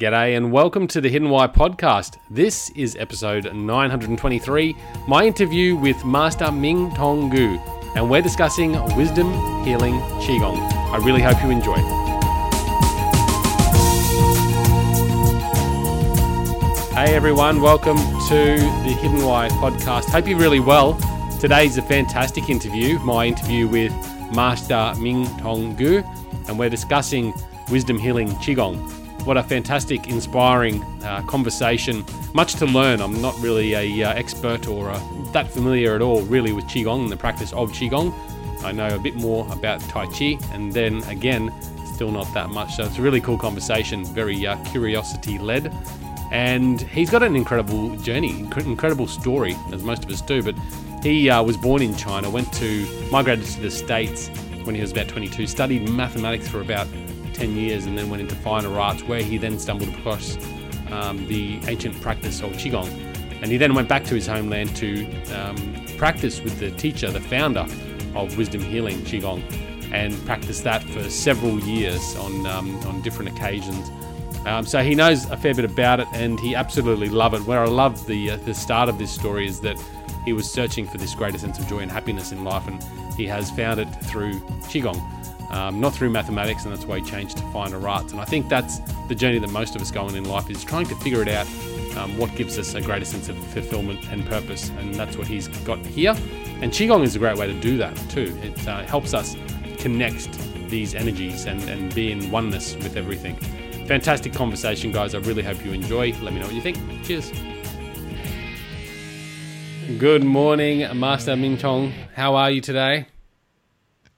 G'day and welcome to the Hidden Why podcast. This is episode 923, my interview with Master Ming Tong Gu, and we're discussing wisdom, healing, Qigong. I really hope you enjoy. Hey everyone, welcome to the Hidden Why podcast. Hope you're really well. Today's a fantastic interview, my interview with Master Ming Tong Gu, and we're discussing wisdom, healing, Qigong what a fantastic, inspiring uh, conversation. Much to learn. I'm not really a uh, expert or uh, that familiar at all, really, with qigong and the practice of qigong. I know a bit more about tai chi, and then again, still not that much. So it's a really cool conversation, very uh, curiosity led. And he's got an incredible journey, incredible story, as most of us do. But he uh, was born in China, went to migrated to the States when he was about 22, studied mathematics for about 10 years and then went into finer arts, where he then stumbled across um, the ancient practice of Qigong. And he then went back to his homeland to um, practice with the teacher, the founder of Wisdom Healing Qigong, and practiced that for several years on, um, on different occasions. Um, so he knows a fair bit about it, and he absolutely loved it. Where I love the uh, the start of this story is that he was searching for this greater sense of joy and happiness in life, and he has found it through qigong um, not through mathematics, and that's why he changed to finer arts. And I think that's the journey that most of us go on in life is trying to figure it out. Um, what gives us a greater sense of fulfillment and purpose, and that's what he's got here. And qigong is a great way to do that too. It uh, helps us connect these energies and, and be in oneness with everything. Fantastic conversation, guys. I really hope you enjoy. Let me know what you think. Cheers. Good morning, Master Ming Tong. How are you today?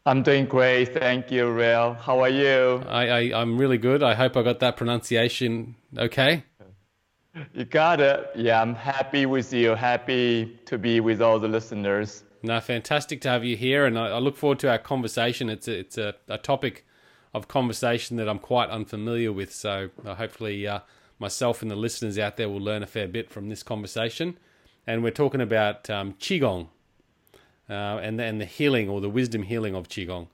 I'm doing great. Thank you, Riall. How are you? I, I, I'm really good. I hope I got that pronunciation okay. You got it. Yeah, I'm happy with you. Happy to be with all the listeners. No, fantastic to have you here, and I, I look forward to our conversation. It's a, it's a, a, topic of conversation that I'm quite unfamiliar with, so uh, hopefully uh, myself and the listeners out there will learn a fair bit from this conversation. And we're talking about um, qigong, uh, and and the healing or the wisdom healing of qigong.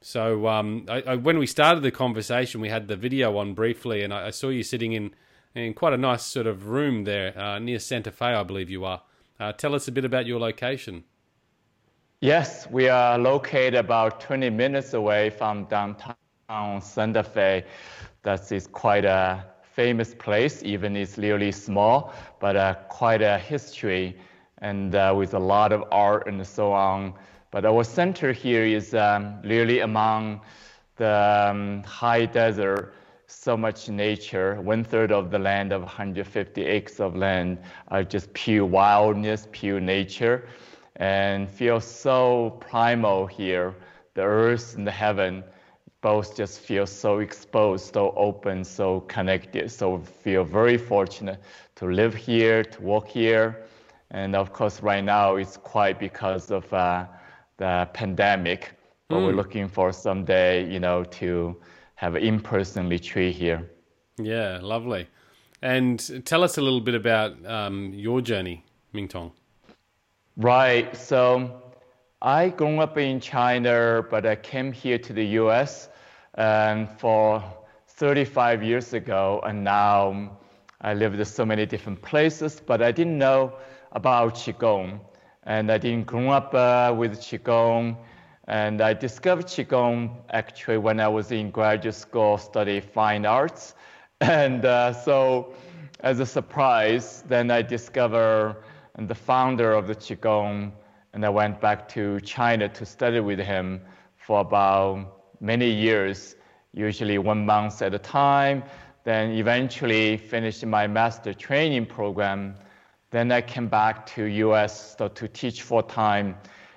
So um, I, I, when we started the conversation, we had the video on briefly, and I, I saw you sitting in in quite a nice sort of room there uh, near Santa Fe, I believe you are. Uh, tell us a bit about your location. Yes, we are located about 20 minutes away from downtown Santa Fe. That is quite a famous place, even it's really small, but uh, quite a history and uh, with a lot of art and so on. But our center here is um, really among the um, high desert, so much nature. One third of the land of 150 acres of land are just pure wildness, pure nature, and feel so primal here. The earth and the heaven both just feel so exposed, so open, so connected. So feel very fortunate to live here, to walk here and of course, right now it's quite because of uh, the pandemic. But mm. we're hmm. looking for someday, you know, to have an in-person retreat here. Yeah, lovely. And tell us a little bit about um, your journey, Ming Tong. Right. So I grew up in China, but I came here to the U.S. Um, for 35 years ago, and now I lived in so many different places, but I didn't know about Qigong. And I didn't grow up uh, with Qigong. And I discovered Qigong actually when I was in graduate school studying fine arts. And uh, so, as a surprise, then I discovered the founder of the Qigong, and I went back to China to study with him for about many years, usually one month at a time. Then eventually finished my master training program then I came back to US to teach full time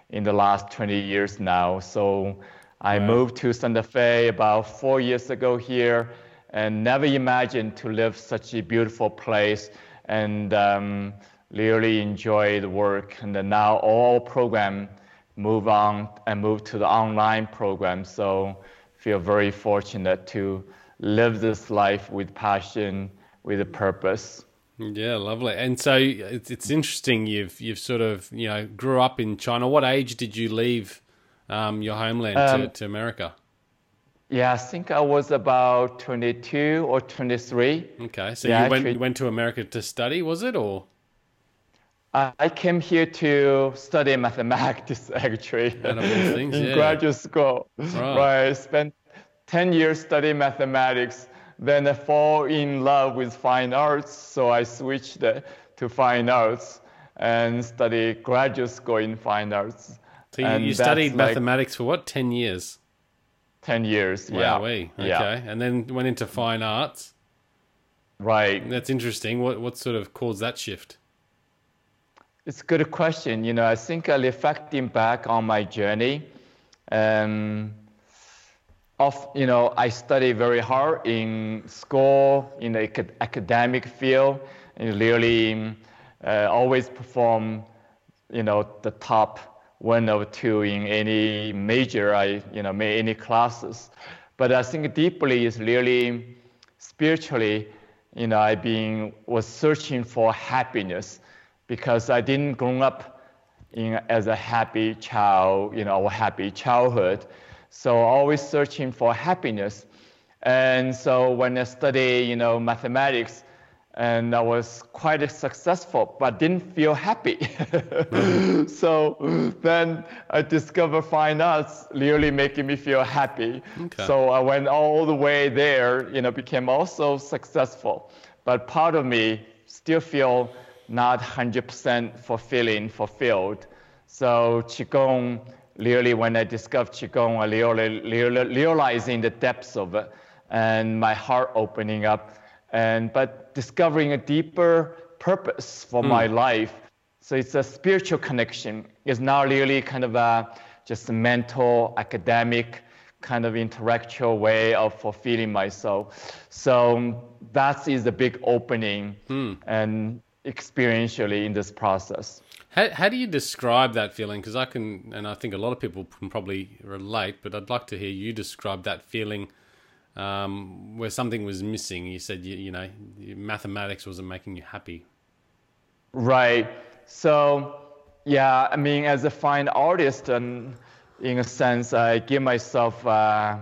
in the last 20 years now. So I wow. moved to Santa Fe about four years ago here and never imagined to live such a beautiful place and um, really enjoy the work. And now all program move on and move to the online program. So feel very fortunate to live this life with passion, with a purpose. Yeah, lovely. And so it's, it's interesting. You've you've sort of you know grew up in China. What age did you leave um, your homeland um, to, to America? Yeah, I think I was about 22 or 23. Okay, so Yeah, you went went to America to study, was it, or I came here to study mathematics actually Out of all things, in yeah. graduate school. Right. I spent 10 years studying mathematics. Then I fall in love with fine arts, so I switched to fine arts and study graduate school in fine arts. so you, you studied like mathematics for what? Ten years. 10 years. Yeah. Okay, Yeah. and then went into fine arts. Right. That's interesting. What what sort of caused that shift? It's a good question. You know, I think uh, reflecting back on my journey, um, of you know, I studied very hard in school in the academic field, and really uh, always perform, you know, the top one or two in any major I you know any classes. But I think deeply is really spiritually, you know, I been was searching for happiness because I didn't grow up in as a happy child, you know, or happy childhood. So always searching for happiness. And so when I study, you know, mathematics, and I was quite successful, but didn't feel happy. so then I discovered fine arts really making me feel happy. Okay. So I went all the way there, you know, became also successful. But part of me still feel not 100% fulfilling, fulfilled. So Qigong, really when I discovered Qigong, I really, really realizing the depths of it and my heart opening up and but discovering a deeper purpose for hmm. my life. So it's a spiritual connection. It's not really kind of a just a mental, academic, kind of intellectual way of fulfilling myself. So that is the big opening hmm. and experientially in this process. How, how do you describe that feeling? Because I can, and I think a lot of people can probably relate, but I'd like to hear you describe that feeling um, where something was missing. You said, you, you know, mathematics wasn't making you happy. Right. So, yeah, I mean, as a fine artist, and in a sense, I give myself uh,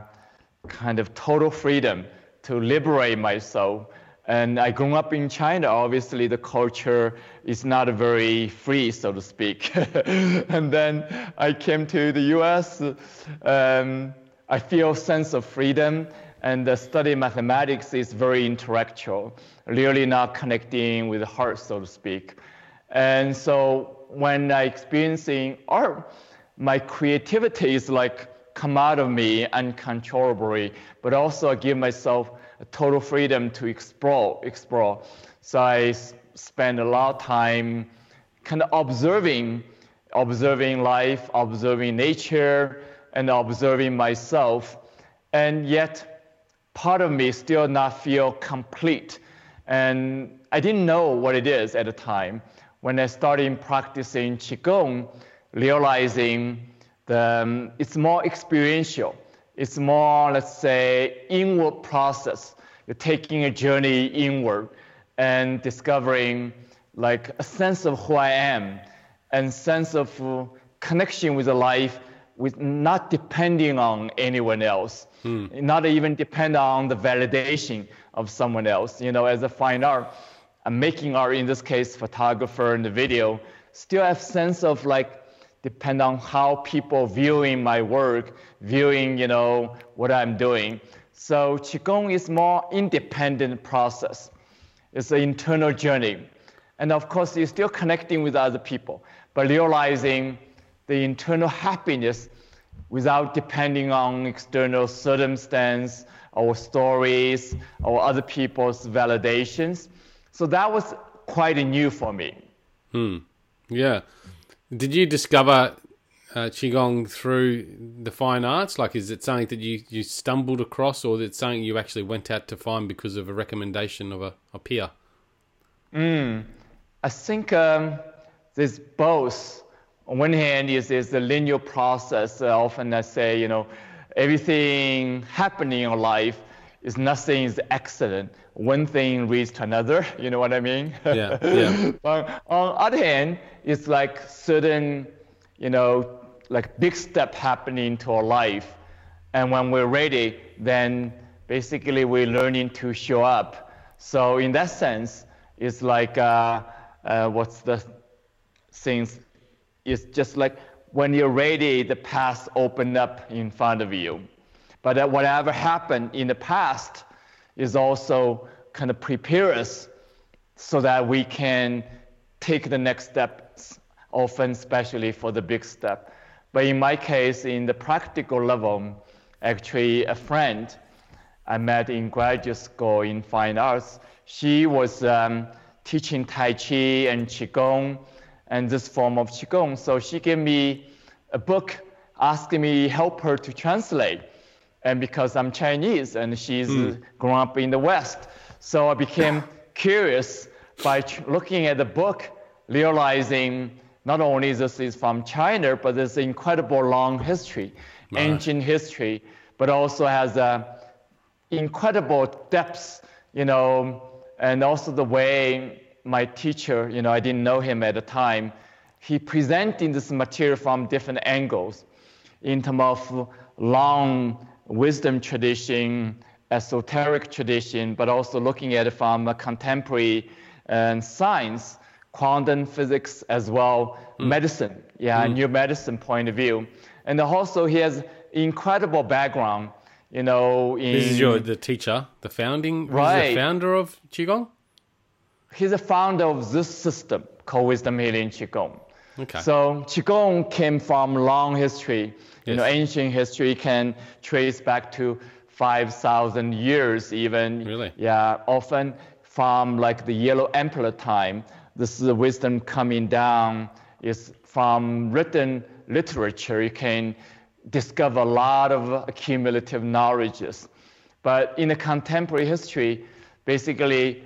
kind of total freedom to liberate myself. And I grew up in China. Obviously, the culture is not very free, so to speak. and then I came to the U.S. Um, I feel sense of freedom, and the study mathematics is very intellectual, really not connecting with the heart, so to speak. And so when I experiencing art, my creativity is like come out of me uncontrollably, but also I give myself total freedom to explore, explore. So I spend a lot of time kind of observing, observing life, observing nature, and observing myself. And yet, part of me still not feel complete. And I didn't know what it is at the time. When I started practicing Qigong, realizing the, um, it's more experiential. It's more, let's say, inward process. You're taking a journey inward and discovering like a sense of who I am and sense of uh, connection with the life with not depending on anyone else, not even depend on the validation of someone else. You know, as a fine art, I'm making art in this case, photographer and the video, still have sense of like depend on how people viewing my work, viewing you know what I'm doing. So qigong is more independent process. It's an internal journey, and of course you're still connecting with other people, but realizing the internal happiness without depending on external circumstance or stories or other people's validations. So that was quite new for me. Hmm. Yeah. Did you discover uh, qigong through the fine arts? Like, is it something that you, you stumbled across, or is it something you actually went out to find because of a recommendation of a, a peer? I think um, there's both. On one hand, is is the linear process. Uh, often I say, you know, everything happening in life is nothing is accident. One thing leads to another. You know what I mean? Yeah, yeah. but on the other hand, it's like certain, you know, like big step happening to our life, And when we're ready, then basically we're learning to show up. So in that sense, it's like uh, uh, what's the things? It's just like when you're ready, the path open up in front of you. But whatever happened in the past is also kind of prepare us so that we can take the next steps, often especially for the big step. But in my case, in the practical level, actually a friend I met in graduate school in fine arts, she was um, teaching Tai Chi and Qigong and this form of Qigong. So she gave me a book asking me help her to translate. And because I'm Chinese and she's mm. grown up in the West, so I became curious by looking at the book, realizing not only this is from China, but there's incredible long history, right. ancient history, but also has a incredible depths, you know, and also the way my teacher, you know, I didn't know him at the time, he presenting this material from different angles in terms of long wisdom tradition, esoteric tradition, but also looking at it from a contemporary uh, science, quantum physics as well, mm. medicine, yeah, mm. new medicine point of view. And also he has incredible background, you know. In, this is your the teacher, the founding, right. the founder of Qigong? He's the founder of this system called Wisdom Healing Qigong. Okay. So Qigong came from long history. Yes. You know, ancient history can trace back to 5,000 years even. Really? Yeah, often from like the Yellow Emperor time. This is the wisdom coming down is from written literature. You can discover a lot of cumulative knowledges. But in the contemporary history, basically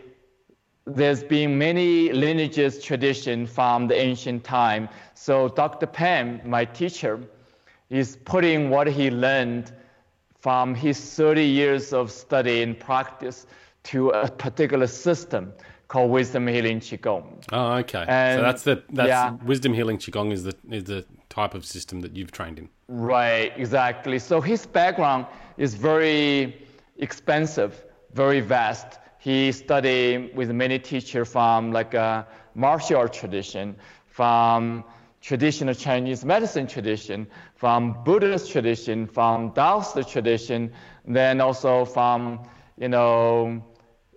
there's been many lineages tradition from the ancient time. So Dr. Pang, my teacher, is putting what he learned from his 30 years of study and practice to a particular system called Wisdom Healing Qigong. Oh, okay. And so that's the that's yeah. Wisdom Healing Qigong is the is the type of system that you've trained in. Right, exactly. So his background is very expensive, very vast he studied with many teachers from like a martial art tradition, from traditional Chinese medicine tradition, from Buddhist tradition, from Taoist tradition, then also from, you know,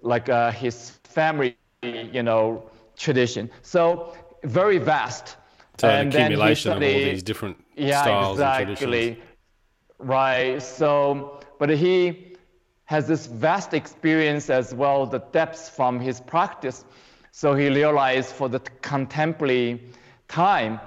like uh, his family, you know, tradition. So very vast. So and an accumulation studied, of all these different yeah, styles exactly. and traditions. Right. So, but he has this vast experience as well, the depths from his practice. So he realized for the contemporary time,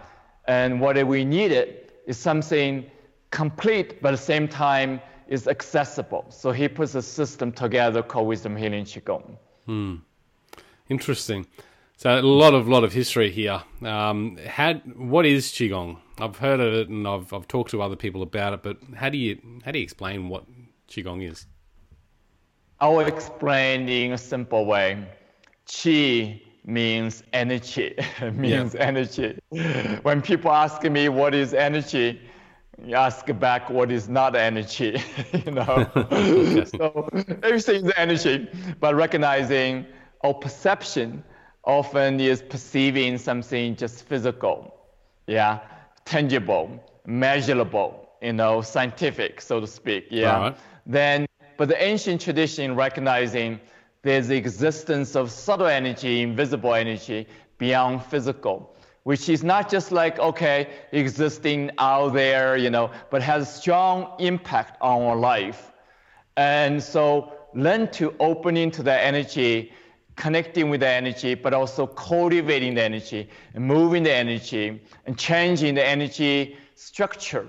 and what we needed is something complete, but at the same time is accessible. So he puts a system together called Wisdom Healing Qigong. Hmm. Interesting. So a lot of lot of history here. Um, how, what is qigong? I've heard of it and I've I've talked to other people about it, but how do you how do you explain what qigong is? I will explain in a simple way. Qi means energy, means yeah. energy. When people ask me what is energy, you ask back what is not energy, you know. so everything is energy, but recognizing or perception often is perceiving something just physical, yeah, tangible, measurable, you know, scientific, so to speak, yeah. Right. Then but the ancient tradition recognizing there's the existence of subtle energy, invisible energy beyond physical, which is not just like, okay, existing out there, you know, but has strong impact on our life. And so learn to open into the energy, connecting with the energy, but also cultivating the energy, and moving the energy, and changing the energy structure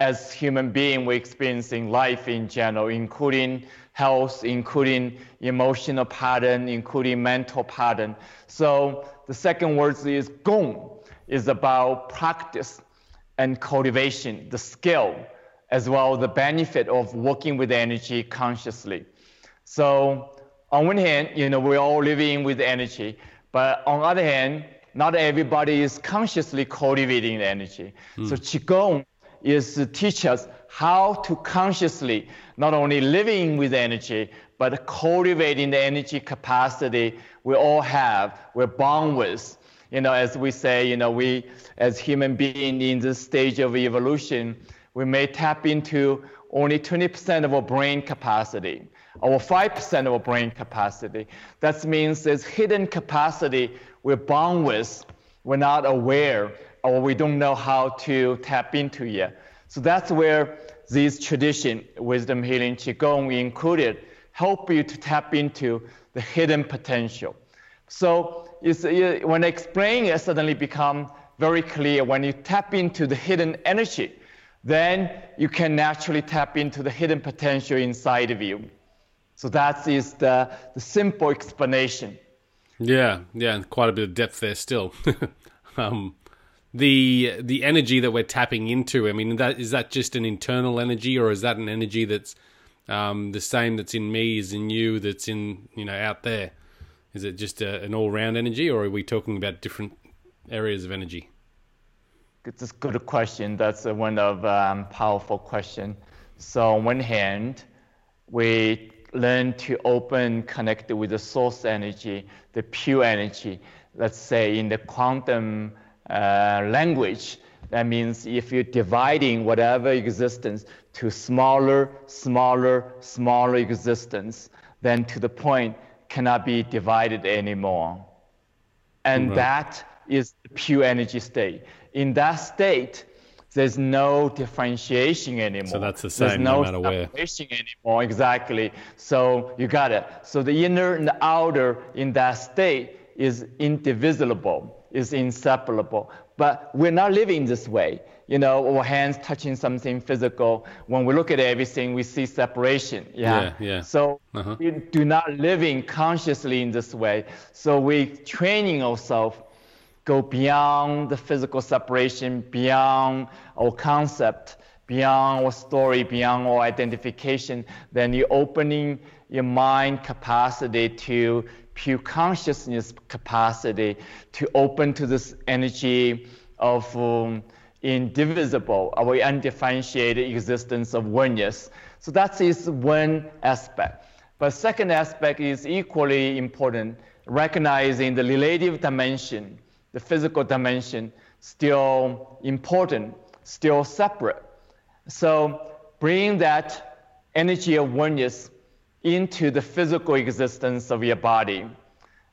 as human being we're experiencing life in general, including health, including emotional pattern, including mental pattern. So the second word is gong, is about practice and cultivation, the skill, as well the benefit of working with energy consciously. So on one hand, you know, we're all living with energy, but on the other hand, not everybody is consciously cultivating the energy. Mm. So Qigong is to teach us how to consciously not only living with energy, but cultivating the energy capacity we all have, we're born with. You know, as we say, you know, we as human beings in this stage of evolution, we may tap into only 20% of our brain capacity or 5% of our brain capacity. That means there's hidden capacity we're born with, we're not aware, or we don't know how to tap into yet. So that's where this tradition, wisdom healing qigong we included, help you to tap into the hidden potential. So it's, when I explain it, suddenly become very clear. When you tap into the hidden energy, then you can naturally tap into the hidden potential inside of you. So that is the, the simple explanation. Yeah, yeah, and quite a bit of depth there still. um, the the energy that we're tapping into. I mean, that is that just an internal energy, or is that an energy that's um, the same that's in me is in you, that's in you know out there? Is it just a, an all round energy, or are we talking about different areas of energy? It's a good question. That's a one of um, powerful question. So on one hand, we learn to open, connect with the source energy, the pure energy. Let's say in the quantum uh, language, that means if you're dividing whatever existence to smaller, smaller, smaller existence, then to the point cannot be divided anymore. And that is the pure energy state. In that state, there's no differentiation anymore. So that's the same there's no, no matter where. anymore, exactly. So you got it. So the inner and the outer in that state is indivisible, is inseparable. But we're not living this way. You know, our hands touching something physical. When we look at everything, we see separation. Yeah, yeah. yeah. So uh-huh. we do not living consciously in this way. So we're training ourselves go beyond the physical separation, beyond our concept, beyond our story, beyond our identification, then you're opening your mind capacity to pure consciousness capacity to open to this energy of um, indivisible, our undifferentiated existence of oneness. So that is one aspect. But second aspect is equally important, recognizing the relative dimension the physical dimension still important, still separate. So bring that energy of oneness into the physical existence of your body,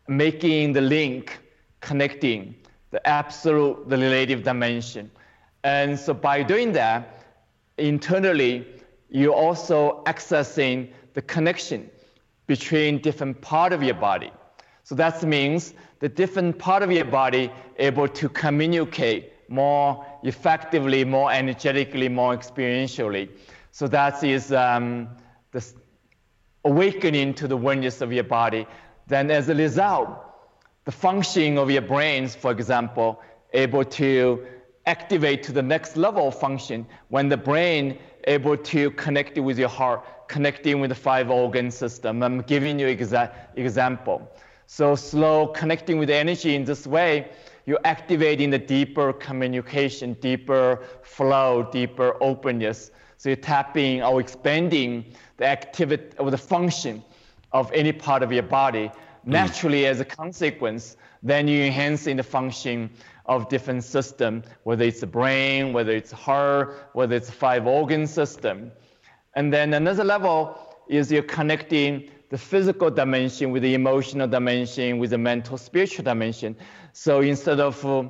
making the link, connecting the absolute, the relative dimension. And so by doing that, internally, you're also accessing the connection between different part of your body. So that means the different part of your body able to communicate more effectively, more energetically, more experientially. So that is um, the awakening to the oneness of your body. Then as a result, the functioning of your brains, for example, able to activate to the next level of function when the brain able to connect with your heart, connecting with the five organ system. I'm giving you exa- example. So slow connecting with energy in this way, you're activating the deeper communication, deeper flow, deeper openness. So you're tapping or expanding the activity or the function of any part of your body. Mm. Naturally, as a consequence, then you're enhancing the function of different system, whether it's the brain, whether it's heart, whether it's five organ system. And then another level is you're connecting the physical dimension with the emotional dimension, with the mental spiritual dimension. So instead of uh,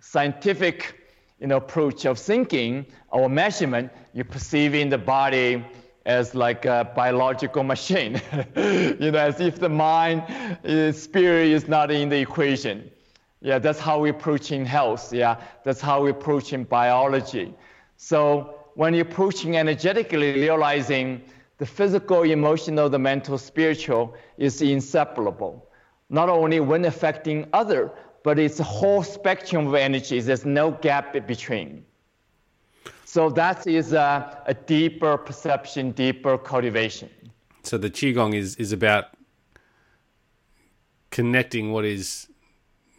scientific you know, approach of thinking or measurement, you're perceiving the body as like a biological machine, you know, as if the mind, uh, spirit is not in the equation. Yeah, that's how we're approaching health. Yeah, that's how we're approaching biology. So when you're approaching energetically, realizing the physical, emotional, the mental, spiritual is inseparable. Not only when affecting other, but it's a whole spectrum of energies. There's no gap between. So that is a, a deeper perception, deeper cultivation. So the qigong is is about connecting what is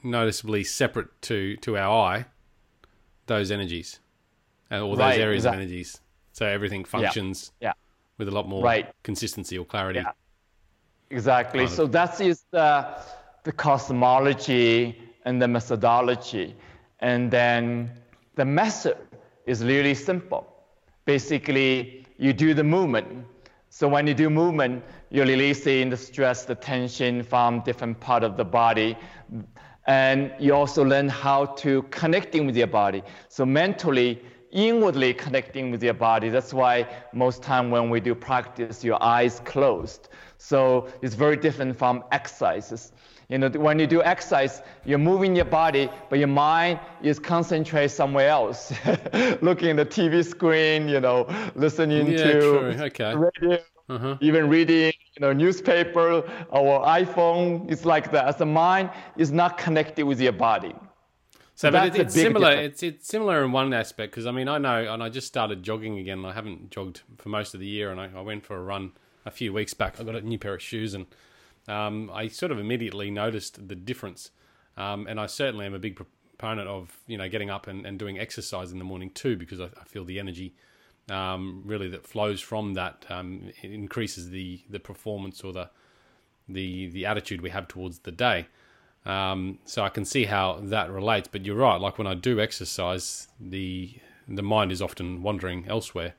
noticeably separate to to our eye, those energies, uh, and all those Right, areas exactly. of energies. So everything functions Yeah. With a lot more Right. consistency or clarity. Yeah. Exactly. Kind of. So that is the, the cosmology and the methodology. And then the method is really simple. Basically, you do the movement. So when you do movement, you're releasing the stress, the tension from different part of the body. And you also learn how to connecting with your body. So mentally, inwardly connecting with your body. That's why most time when we do practice, your eyes closed. So it's very different from exercises. You know, when you do exercise, you're moving your body, but your mind is concentrated somewhere else, looking at the TV screen, you know, listening Yeah, to true. Okay. radio, Uh-huh. even reading, you know, newspaper or iPhone. It's like that. As the mind is not connected with your body. So, but it, it's similar. difference. It's it's similar in one aspect because I mean I know, and I just started jogging again. I haven't jogged for most of the year, and I, I went for a run a few weeks back. I got a new pair of shoes, and um, I sort of immediately noticed the difference. Um, and I certainly am a big proponent of you know getting up and, and doing exercise in the morning too, because I, I feel the energy um, really that flows from that um, increases the the performance or the the the attitude we have towards the day. Um, so I can see how that relates. But you're right. Like when I do exercise, the the mind is often wandering elsewhere.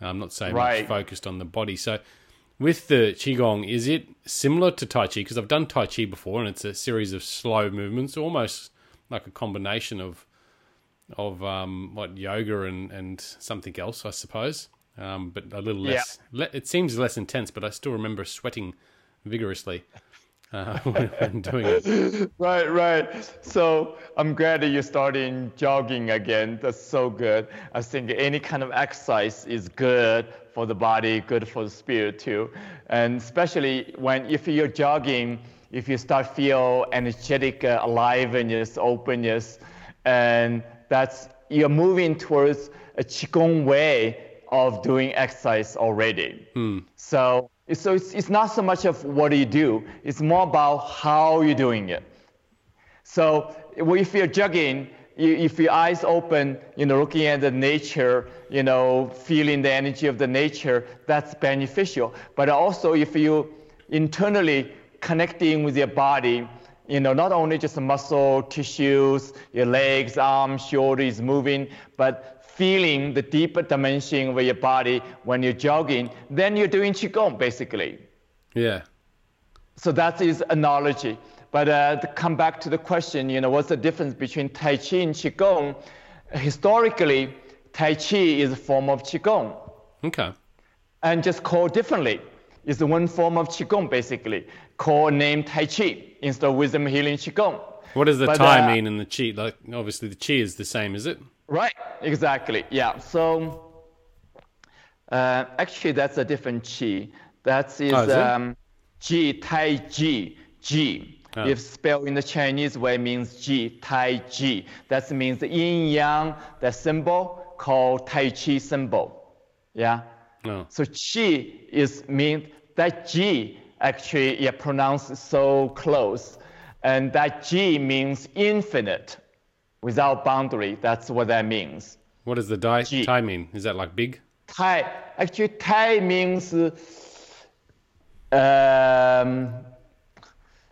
I'm not much Right. focused on the body. So with the qigong, is it similar to tai chi? Because I've done tai chi before, and it's a series of slow movements, almost like a combination of of um, what yoga and and something else, I suppose. Um, but a little Yeah. less. Le- it seems less intense, but I still remember sweating vigorously uh, when, doing it. Right, right. So I'm glad that you're starting jogging again. That's so good. I think any kind of exercise is good for the body, good for the spirit too. And especially when if you're jogging, if you start feel energetic, uh, aliveness, openness, and that's you're moving towards a qigong way of doing exercise already. So, so it's, it's not so much of what you do, it's more about how you're doing it. So if you're jogging, if your eyes open, you know, looking at the nature, you know, feeling the energy of the nature, that's beneficial. But also if you internally connecting with your body, you know, not only just muscle tissues, your legs, arms, shoulders moving, but feeling the deeper dimension of your body when you're jogging, then you're doing qigong basically. Yeah. So that is analogy. But uh, to come back to the question, you know, what's the difference between Tai Chi and Qigong? Historically, Tai Chi is a form of Qigong Okay. and just called differently. It's one form of Qigong basically, called named Tai Chi instead of Wisdom Healing Qigong. What does the But, Tai uh, mean and the chi? Like obviously the chi is the same, is it? Right, exactly. Yeah. So uh, actually, that's a different chi. That is, Oh, is um, ji tai ji ji. Oh. If spelled in the Chinese way, means ji tai ji. That means the yin yang, the symbol called tai chi symbol. Yeah. No. So chi is mean that ji actually yeah pronounced so close, and that ji means infinite, without boundary. That's what that means. What does the Chi. tai mean? Is that like big? Tai actually Tai means um,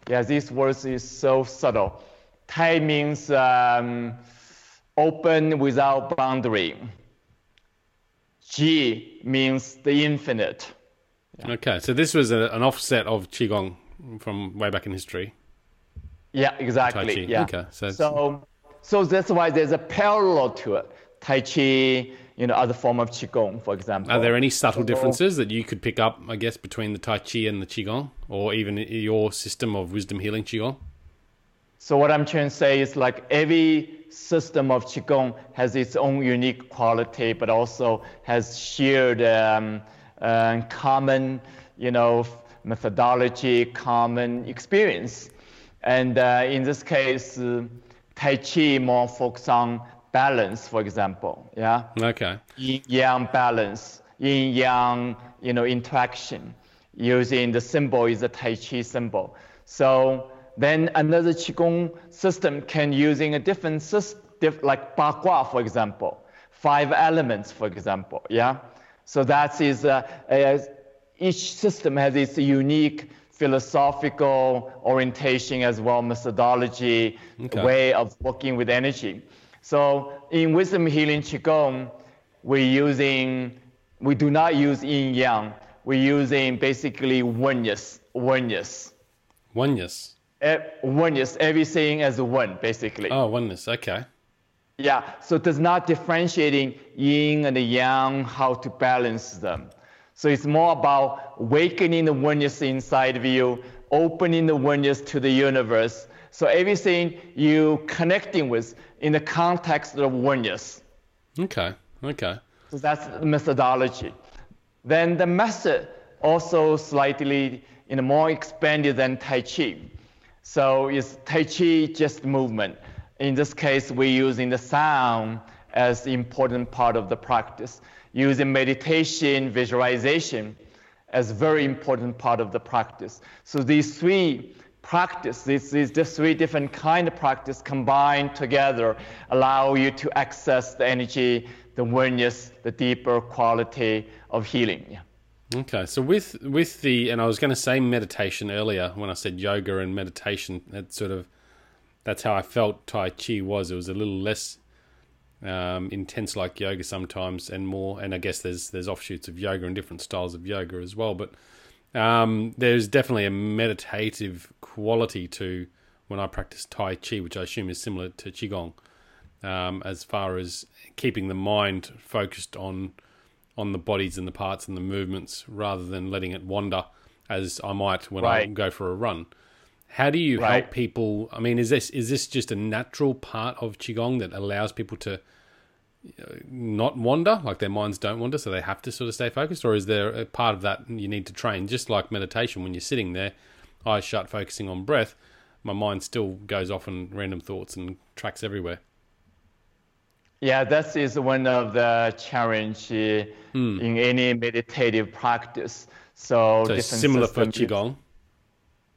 yeah this word is so subtle. Tai means um, open without boundary. G means the infinite. Okay, so this was a, an offset of qigong from way back in history. Yeah, exactly. Yeah. Okay, so so, so that's why there's a parallel to it. Tai Chi, you know, other form of Qigong, for example. Are there any subtle differences that you could pick up, I guess, between the Tai Chi and the Qigong, or even your system of wisdom healing Qigong? So what I'm trying to say is like every system of Qigong has its own unique quality, but also has shared um, uh, common, you know, methodology, common experience. And uh, in this case, uh, Tai Chi more focus on balance, for example, yeah? Okay. yin yang balance, yin yang you know interaction. Using the symbol is a Tai Chi symbol. So then another Qigong system can using a different system, like Ba Gua, for example. five elements, for example. Yeah. So that is uh, uh, each system has its unique philosophical orientation as well, methodology, okay. way of working with energy. So in wisdom healing qigong, we're using we do not use yin yang. We're using basically oneness. Oneness. Oneness. E- oneness. Everything as one, basically. Oh, oneness. Okay. Yeah. So it does not differentiating yin and yang, how to balance them. So it's more about awakening the oneness inside of you, opening the oneness to the universe. So everything you connecting with in the context of oneness. Okay. Okay. So that's the methodology. Then the method also slightly you know, more expanded than Tai Chi. So it's Tai Chi just movement? In this case, we're using the sound as important part of the practice, using meditation, visualization as very important part of the practice. So these three practice, these, these, three different kind of practice combined together allow you to access the energy the awareness, the deeper quality of healing. Okay, so with with the and I was going to say meditation earlier when I said yoga and meditation. That sort of that's how I felt Tai Chi was. It was a little less um, intense like yoga sometimes, and more. And I guess there's there's offshoots of yoga and different styles of yoga as well. But um, there's definitely a meditative quality to when I practice Tai Chi, which I assume is similar to Qigong um, as far as keeping the mind focused on on the bodies and the parts and the movements rather than letting it wander as I might when right. I go for a run. How do you right. help people? I mean, is this is this just a natural part of qigong that allows people to not wander, like their minds don't wander, so they have to sort of stay focused, or is there a part of that you need to train, just like meditation when you're sitting there, eyes shut, focusing on breath, my mind still goes off on random thoughts and tracks everywhere. Yeah, that is one of the challenge uh, hmm. in any meditative practice. So, so similar for qigong.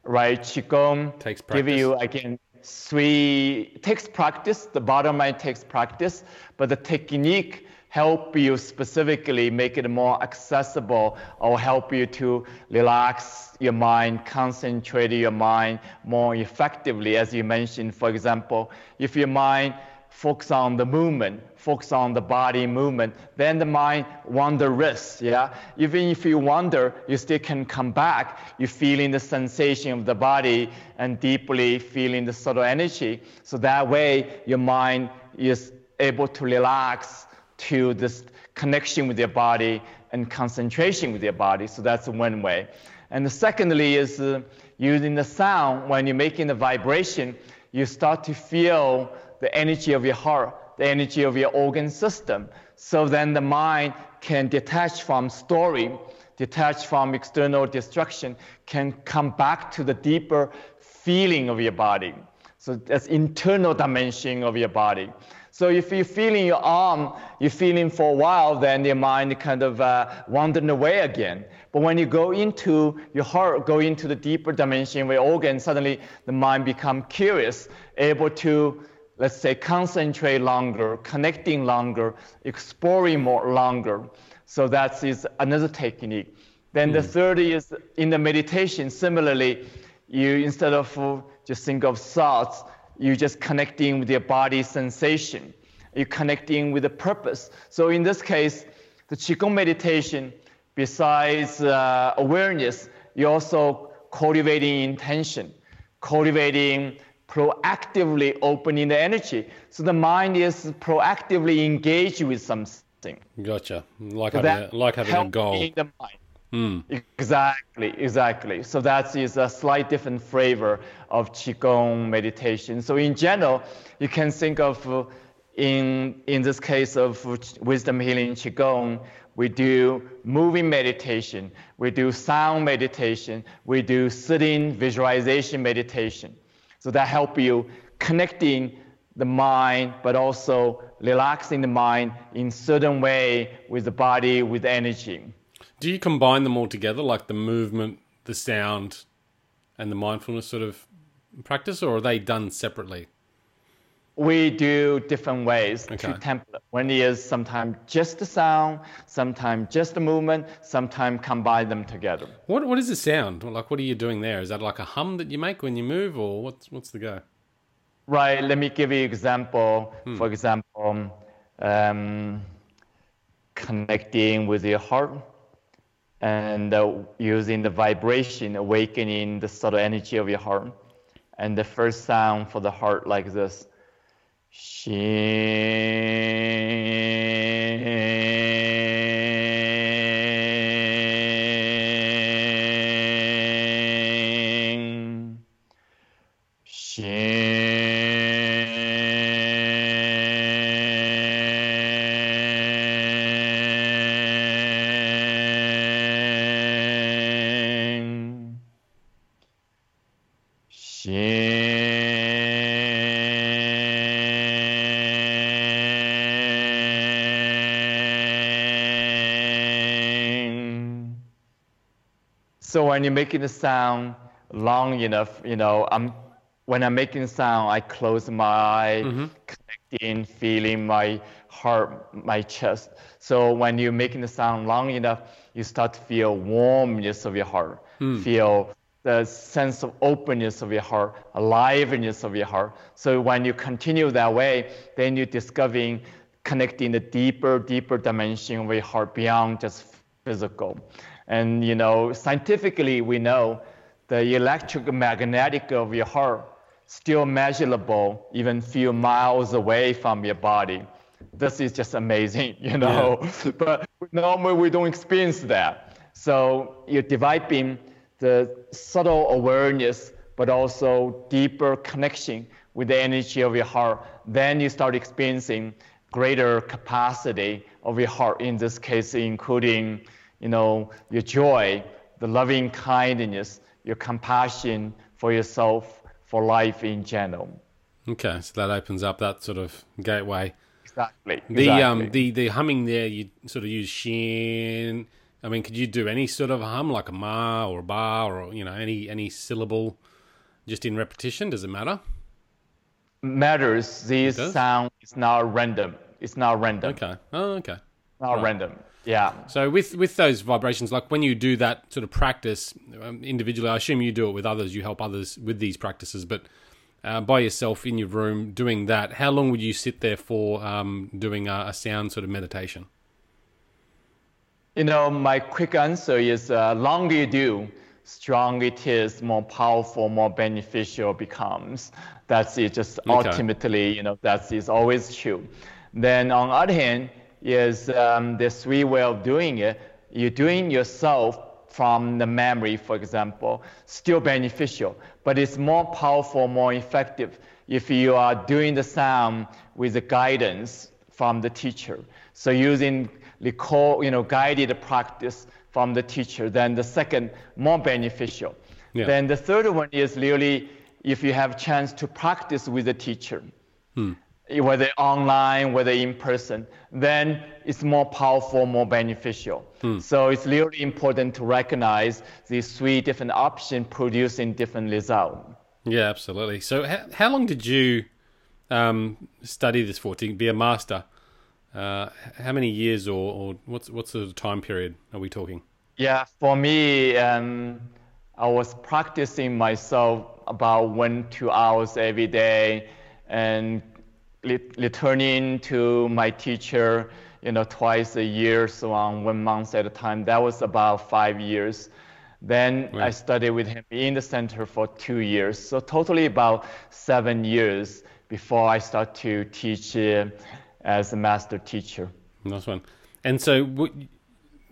Right, qigong takes practice. give you again three takes practice. The bottom line takes practice, but the technique help you specifically make it more accessible or help you to relax your mind, concentrate your mind more effectively. As you mentioned, for example, if your mind focus on the movement, focus on the body movement, then the mind wander wanders, yeah? Even if you wander, you still can come back. You're feeling the sensation of the body and deeply feeling the subtle energy. So that way, your mind is able to relax to this connection with your body and concentration with your body. So that's one way. And secondly is uh, using the sound when you're making the vibration, you start to feel the energy of your heart, the energy of your organ system. So then the mind can detach from story, detach from external destruction, can come back to the deeper feeling of your body. So that's internal dimension of your body. So if you're feeling your arm, you're feeling for a while, then your mind kind of uh, wandering away again. But when you go into your heart, go into the deeper dimension of your organ, suddenly the mind become curious, able to let's say, concentrate longer, connecting longer, exploring more longer. So that is another technique. Then mm. the hmm. third is in the meditation, similarly, you instead of just think of thoughts, you just connecting with your body sensation. You're connecting with the purpose. So in this case, the Qigong meditation, besides uh, awareness, you're also cultivating intention, cultivating proactively opening the energy. So the mind is proactively engaged with something. Gotcha. Like so having a, like having a goal. The mind. Mm. Exactly, exactly. So that is a slight different flavor of qigong meditation. So in general, you can think of uh, in in this case of wisdom healing qigong, we do moving meditation, we do sound meditation, we do sitting visualization meditation. So that help you connecting the mind, but also relaxing the mind in certain way with the body, with energy. Do you combine them all together, like the movement, the sound, and the mindfulness sort of practice, or are they done separately? We do different ways Okay. to template. One is sometimes just the sound, sometimes just the movement, sometimes combine them together. What what is the sound? Like what are you doing there? Is that like a hum that you make when you move, or what's what's the go? Right. Let me give you example. Hmm. For example, um, connecting with your heart and uh, using the vibration, awakening the subtle energy of your heart. And the first sound for the heart like this. Shin. Shin. Shin. So when you're making the sound long enough, you know, I'm when I'm making sound, I close my eye, mm-hmm. connecting, feeling my heart, my chest. So when you're making the sound long enough, you start to feel warmness of your heart, hmm. feel the sense of openness of your heart, aliveness of your heart. So when you continue that way, then you're discovering connecting the deeper, deeper dimension of your heart beyond just physical. And you know, scientifically we know the electric magnetic of your heart still measurable even few miles away from your body. This is just amazing, you know. but normally we don't experience that. So you're developing the subtle awareness, but also deeper connection with the energy of your heart. Then you start experiencing greater capacity of your heart. In this case, including, you know, your joy, the loving kindness, your compassion for yourself, for life in general. Okay, so that opens up that sort of gateway. Exactly. The um the the humming there, you sort of use shin. I mean, could you do any sort of hum like a ma or a ba or you know any any syllable, just in repetition? Does it matter? matters. This sound is not random. It's not random. Okay. Oh, okay. Not random. Yeah. So with with those vibrations, like when you do that sort of practice um, individually, I assume you do it with others. You help others with these practices, but uh, by yourself in your room doing that, how long would you sit there for um, doing a, a sound sort of meditation? You know, my quick answer is uh, longer you do, stronger it is, more powerful, more beneficial it becomes. That's it. Just Okay. ultimately, you know, that is always true. Then on the other hand, is um, the three way of doing it. You're doing yourself from the memory, for example, still beneficial, but it's more powerful, more effective if you are doing the sound with the guidance from the teacher. So using core, you know, guided practice from the teacher, then the second more beneficial. Yeah. Then the third one is really if you have chance to practice with the teacher, whether online, whether in person, then it's more powerful, more beneficial. So it's really important to recognize these three different options producing different results. Yeah, absolutely. So, how, how long did you um, study this for to be a master? Uh, how many years, or, or what's what's the time period are we talking? Yeah, for me, um, I was practicing myself about one, two hours every day and returning to my teacher, you know, twice a year, so on one month at a time. That was about five years. Then I studied with him in the center for two years. So totally about seven years before I start to teach uh, as a master teacher. Nice one. And so, what,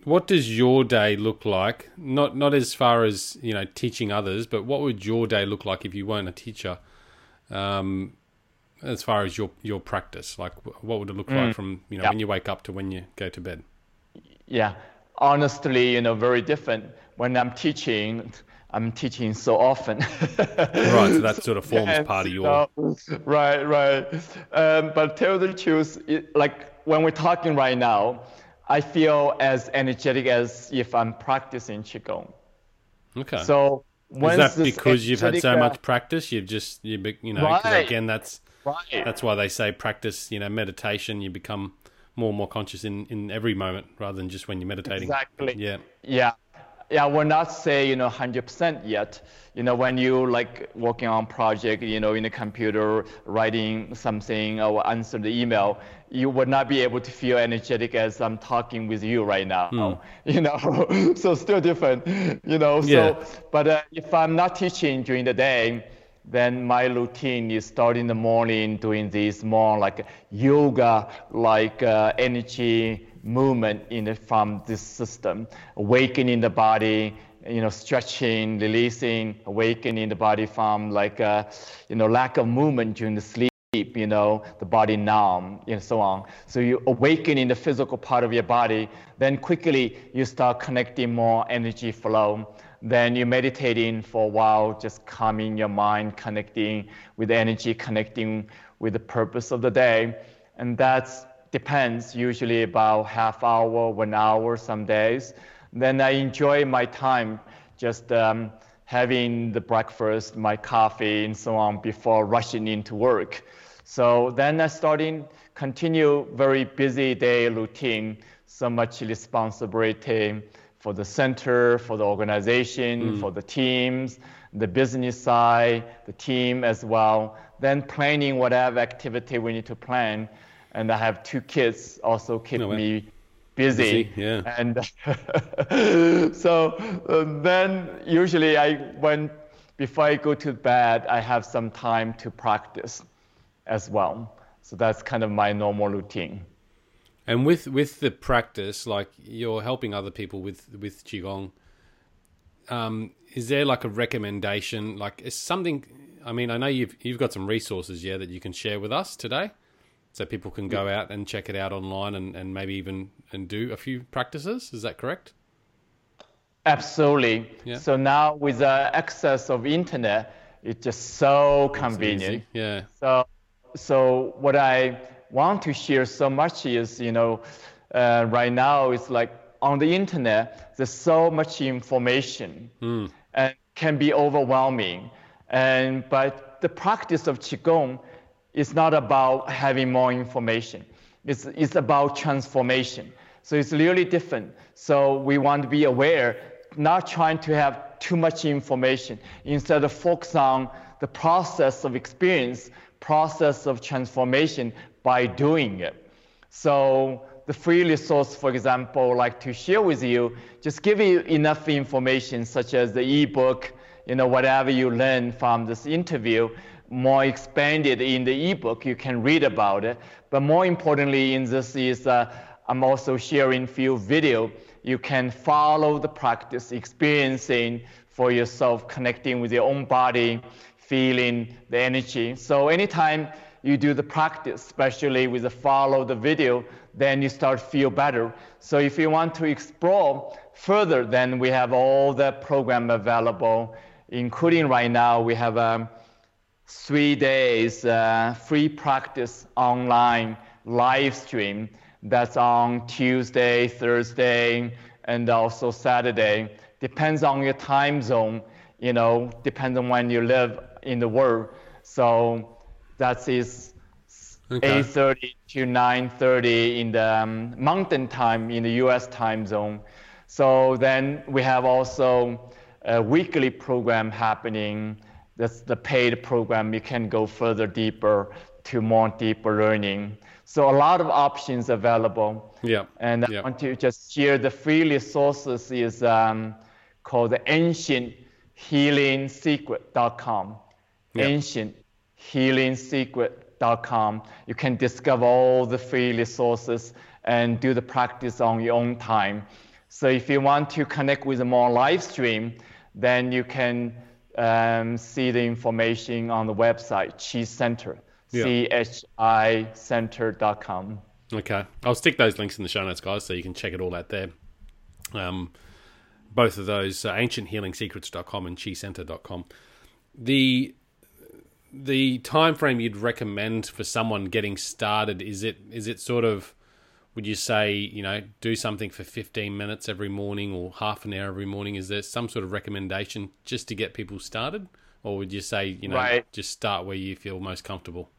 what does your day look like? Not not as far as you know teaching others, but what would your day look like if you weren't a teacher? Um, as far as your your practice, like what would it look like from you know Yeah. when you wake up to when you go to bed? Yeah, honestly, you know, very different. When I'm teaching, I'm teaching so often. Right, so that sort of forms Yes, part of you your. know, right, right. Um, but tell the truth, it, like when we're talking right now, I feel as energetic as if I'm practicing qigong. Okay. So Is that because you've had so much practice? You've just you you know right. again that's right. that's why they say practice. You know, meditation. You become more and more conscious in in every moment rather than just when you're meditating. Exactly. Yeah. Yeah. Yeah. We're not say you know hundred percent yet. You know, when you like working on project, you know, in the computer, writing something or answer the email, you would not be able to feel energetic as I'm talking with you right now. Mm. You know, so still different. You know, so yeah. but uh, if I'm not teaching during the day, then my routine is start in the morning doing this more like yoga, like uh, energy movement in the, from this system, awakening the body, you know, stretching, releasing, awakening the body from like, uh, you know, lack of movement during the sleep, you know, the body numb, and so on. So you awaken in the physical part of your body, then quickly you start connecting more energy flow. Then you're meditating for a while, just calming your mind, connecting with energy, connecting with the purpose of the day. And that depends usually about half hour, one hour, some days. Then I enjoy my time just um, having the breakfast, my coffee, and so on before rushing into work. So then I starting continue very busy day routine, so much responsibility for the center, for the organization, mm. for the teams, the business side, the team as well. Then planning whatever activity we need to plan. And I have two kids also keep no me busy. busy. Yeah. And so uh, then usually I when before I go to bed, I have some time to practice as well. So that's kind of my normal routine. And with with the practice, like you're helping other people with with qigong. Um, is there like a recommendation? Like, is something? I mean, I know you've you've got some resources, yeah, that you can share with us today, so people can go out and check it out online and, and maybe even and do a few practices. Is that correct? Absolutely. Yeah. So now with the access of internet, it's just so convenient. Yeah. So so what I want to share so much is, you know, uh, right now it's like on the internet, there's so much information mm. and can be overwhelming. And but the practice of qigong is not about having more information. It's, it's about transformation. So it's really different. So we want to be aware, not trying to have too much information. Instead of focus on the process of experience, process of transformation, by doing it. So the free resource, for example, like to share with you, just give you enough information such as the ebook, you know, whatever you learn from this interview, more expanded in the ebook, you can read about it. But more importantly in this is uh, I'm also sharing few video. You can follow the practice, experiencing for yourself, connecting with your own body, feeling the energy. So anytime you do the practice, especially with the follow the video, then you start feel better. So if you want to explore further, then we have all the program available, including right now we have a um, three days uh, free practice online live stream that's on Tuesday, Thursday, and also Saturday. Depends on your time zone, you know, depends on when you live in the world. So that is okay. 8.30 to 9.30 in the um, mountain time in the US time zone. So then we have also a weekly program happening. That's the paid program. You can go further deeper to more deeper learning. So a lot of options available. Yeah. And I want to just share the free resources is um, called the ancient ancienthealingsecret.com. Yeah. Ancient healingsecret.com. You can discover all the free resources and do the practice on your own time. So if you want to connect with a more live stream, then you can um, see the information on the website, Chi Center, yeah. C-H-I center.com. Okay. I'll stick those links in the show notes, guys, so you can check it all out there. Um, both of those, uh, ancienthealingsecrets.com and chicenter.com. The the time frame you'd recommend for someone getting started is it is it sort of would you say you know do something for 15 minutes every morning or half an hour every morning? Is there some sort of recommendation just to get people started, or would you say you know Right. just start where you feel most comfortable?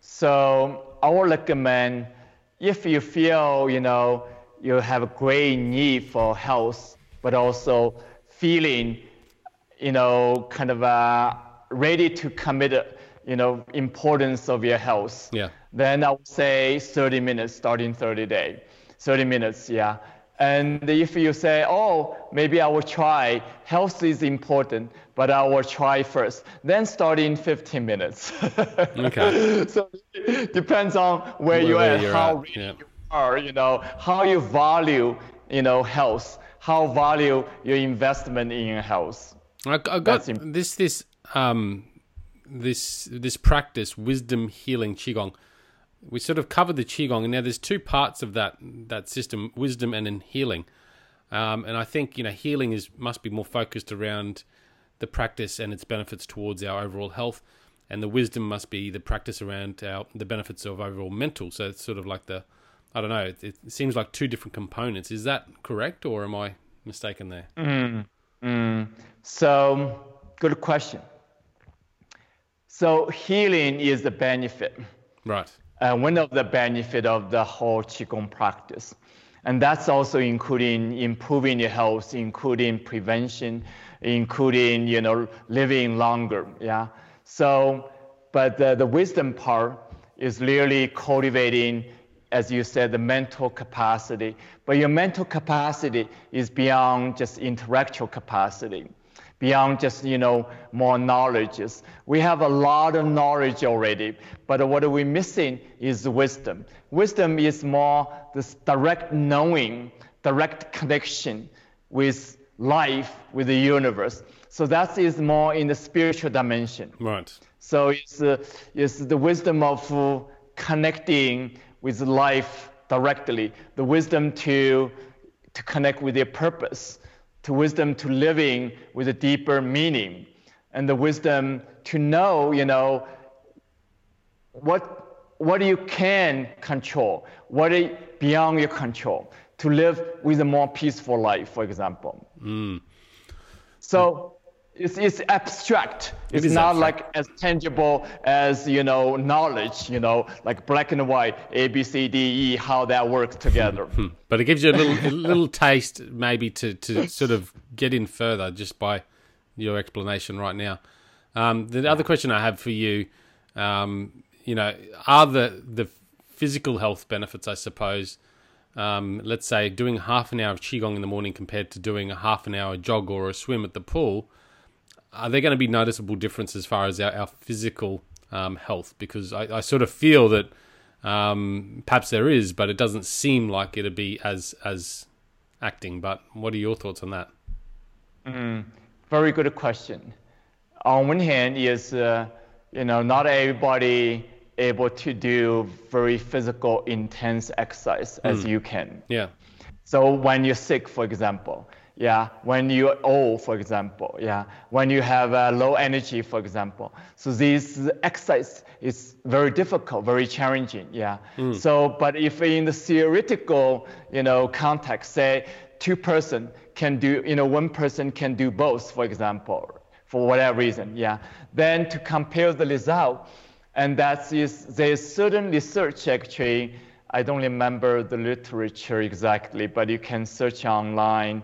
So I would recommend if you feel you know you have a great need for health, but also feeling you know kind of uh, ready to commit uh, you know importance of your health. Yeah. Then I would say 30 minutes starting 30 day. 30 minutes, yeah. And if you say, oh, maybe I will try, health is important, but I will try first, then start in 15 minutes. Okay. so it depends on where, Where- you're where how at, ready yeah. you are, you know, how you value, you know, health, how value your investment in your health. I, I got this this um this this practice wisdom healing qigong. We sort of covered the qigong, and now there's two parts of that that system: wisdom and then healing. Um, and I think you know healing is must be more focused around the practice and its benefits towards our overall health, and the wisdom must be the practice around our the benefits of overall mental. So it's sort of like the I don't know. It, it seems like two different components. Is that correct, or am I mistaken there? So, good question. So, healing is the benefit. Right. uh, one of the benefit of the whole qigong practice and that's also including improving your health including prevention including you know living longer yeah so but the, the wisdom part is really cultivating as you said the mental capacity but your mental capacity is beyond just intellectual capacity beyond just you know more knowledges. We have a lot of knowledge already, but what we're missing is wisdom. Wisdom is more this direct knowing, direct connection with life, with the universe. So that is more in the spiritual dimension. Right. So it's, uh, it's the wisdom of uh, connecting with life directly, the wisdom to, to connect with your purpose, to wisdom to living with a deeper meaning, and the wisdom to know, you know, what, what you can control, what is beyond your control, to live with a more peaceful life, for example. Mm. So it's, it's abstract. It's not abstract. like as tangible as you know knowledge. You know, like black and white, A B C D E, how that works together. But it gives you a little a little taste, maybe to, to sort of get in further just by your explanation right now. Um, the other question I have for you, um, you know, are the the physical health benefits, I suppose. Um, let's say doing half an hour of qigong in the morning compared to doing a half an hour jog or a swim at the pool. Are there going to be noticeable difference as far as our, our physical um, health? Because I, I sort of feel that um, perhaps there is, but it doesn't seem like it'd be as as acting. But what are your thoughts on that? Very good question. On one hand, is uh, you know not everybody able to do very physical intense exercise as you can. Yeah, So when you're sick, for example, yeah, when you're old, for example, yeah, when you have uh, low energy, for example. So this exercise is very difficult, very challenging, yeah. So, but if in the theoretical, you know, context, say two person can do, you know, one person can do both, for example, for whatever reason, yeah. Then to compare the result, and that is there's certain research actually. I don't remember the literature exactly, but you can search online.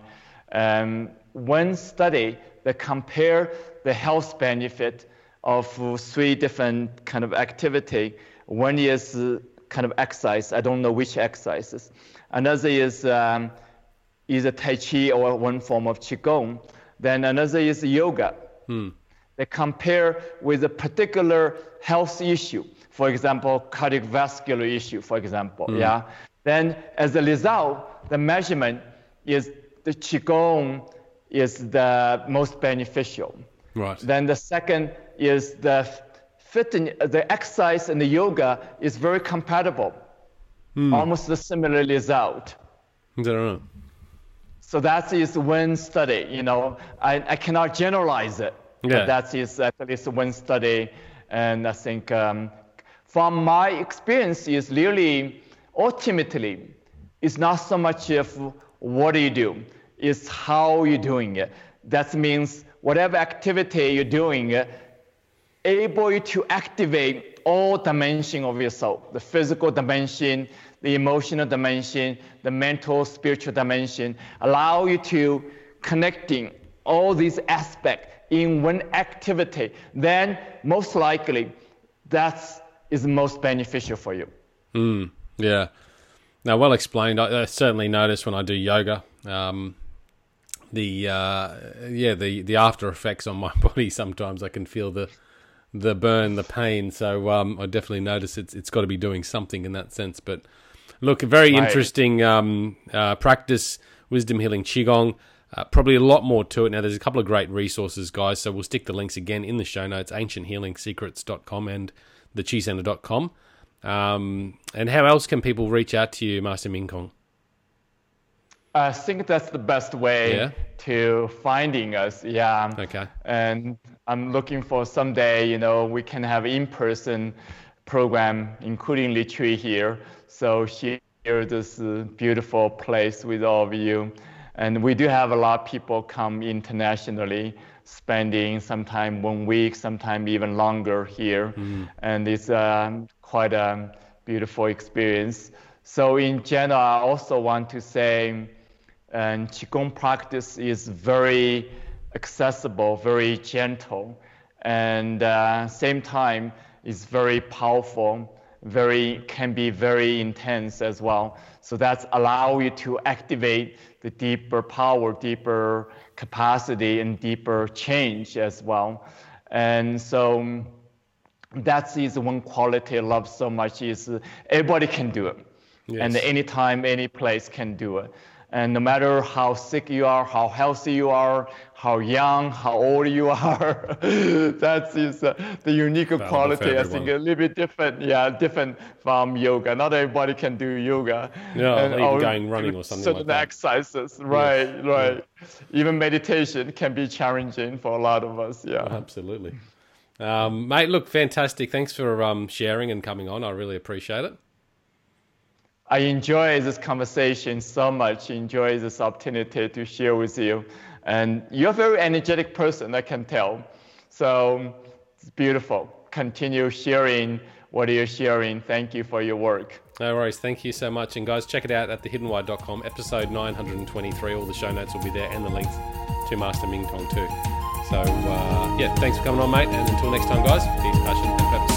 Um, one study that compare the health benefit of three different kind of activity. One is uh, kind of exercise. I don't know which exercises. Another is um, either Tai Chi or one form of Qigong. Then another is yoga. They compare with a particular health issue, for example, cardiovascular issue, for example. Yeah. Then as a result, the measurement is the Qigong is the most beneficial. right. Then the second is the fitness, the exercise and the yoga is very compatible, almost the similar result. I don't know. So that is one study. You know, I, I cannot generalize it. Yeah. But that is at least one study, and I think um, from my experience is really ultimately, it's not so much of what do you do, it's how you're doing it. That means whatever activity you're doing, able to activate all dimension of yourself, the physical dimension, the emotional dimension, the mental, spiritual dimension, allow you to connecting all these aspects in one activity, then most likely that is most beneficial for you. Mm, yeah. Now, well explained. I, I, certainly notice when I do yoga, um, the uh, yeah, the the after effects on my body. Sometimes I can feel the the burn, the pain. So um, I definitely notice it's it's got to be doing something in that sense. But look, very right. interesting um, uh, practice, wisdom healing qigong. Uh, probably a lot more to it. Now, there's a couple of great resources, guys. So we'll stick the links again in the show notes ancienthealingsecrets.com and thechicenter.com. Um, and how else can people reach out to you, Master Ming Tong? I think that's the best way yeah. to finding us. Yeah. Okay. And I'm looking for someday, you know, we can have in-person program, including Litri here. So here, this beautiful place with all of you. And we do have a lot of people come internationally, spending sometime one week, sometime even longer here. Mm. And it's um, quite a beautiful experience. So in general, I also want to say, and Qigong practice is very accessible, very gentle, and uh, same time is very powerful, very can be very intense as well. So that's allow you to activate the deeper power, deeper capacity, and deeper change as well. And so that is one quality I love so much is everybody can do it. Yes. And anytime, any place can do it. And no matter how sick you are, how healthy you are, how young, how old you are, that is uh, the unique quality. I think a little bit different, yeah, different from yoga. Not everybody can do yoga. Yeah, and, even going running or something certain like that. exercises, right, yeah. right. Yeah. Even meditation can be challenging for a lot of us. Yeah, absolutely. Um, mate, look, fantastic. Thanks for um, sharing and coming on. I really appreciate it. I enjoy this conversation so much, enjoy this opportunity to share with you. And you're a very energetic person, I can tell. So it's beautiful. Continue sharing what you're sharing. Thank you for your work. No worries. Thank you so much. And guys, check it out at thehiddenwhy.com, episode 923. All the show notes will be there and the links to Master Ming Tong too. So, uh, yeah, thanks for coming on, mate. And until next time, guys, peace, passion, and purpose.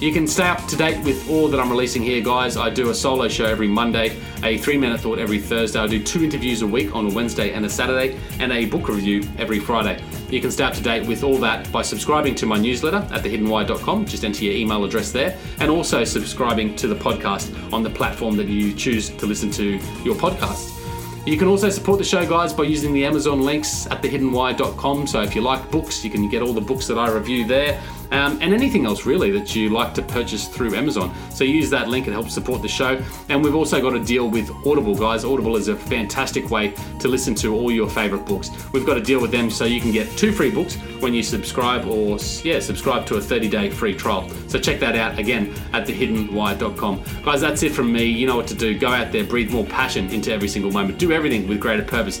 You can stay up to date with all that I'm releasing here, guys. I do a solo show every Monday, a three minute thought every Thursday. I do two interviews a week on a Wednesday and a Saturday, and a book review every Friday. You can stay up to date with all that by subscribing to my newsletter at thehiddenwhy.com. Just enter your email address there, and also subscribing to the podcast on the platform that you choose to listen to your podcast. You can also support the show, guys, by using the Amazon links at thehiddenwhy.com. So if you like books, you can get all the books that I review there um, and anything else really that you like to purchase through Amazon. So use that link, it helps support the show. And we've also got a deal with Audible, guys. Audible is a fantastic way to listen to all your favorite books. We've got a deal with them so you can get two free books when you subscribe or, yeah, subscribe to a 30 day free trial. So check that out again at thehiddenwhy.com. Guys, that's it from me. You know what to do. Go out there, breathe more passion into every single moment, do everything with greater purpose.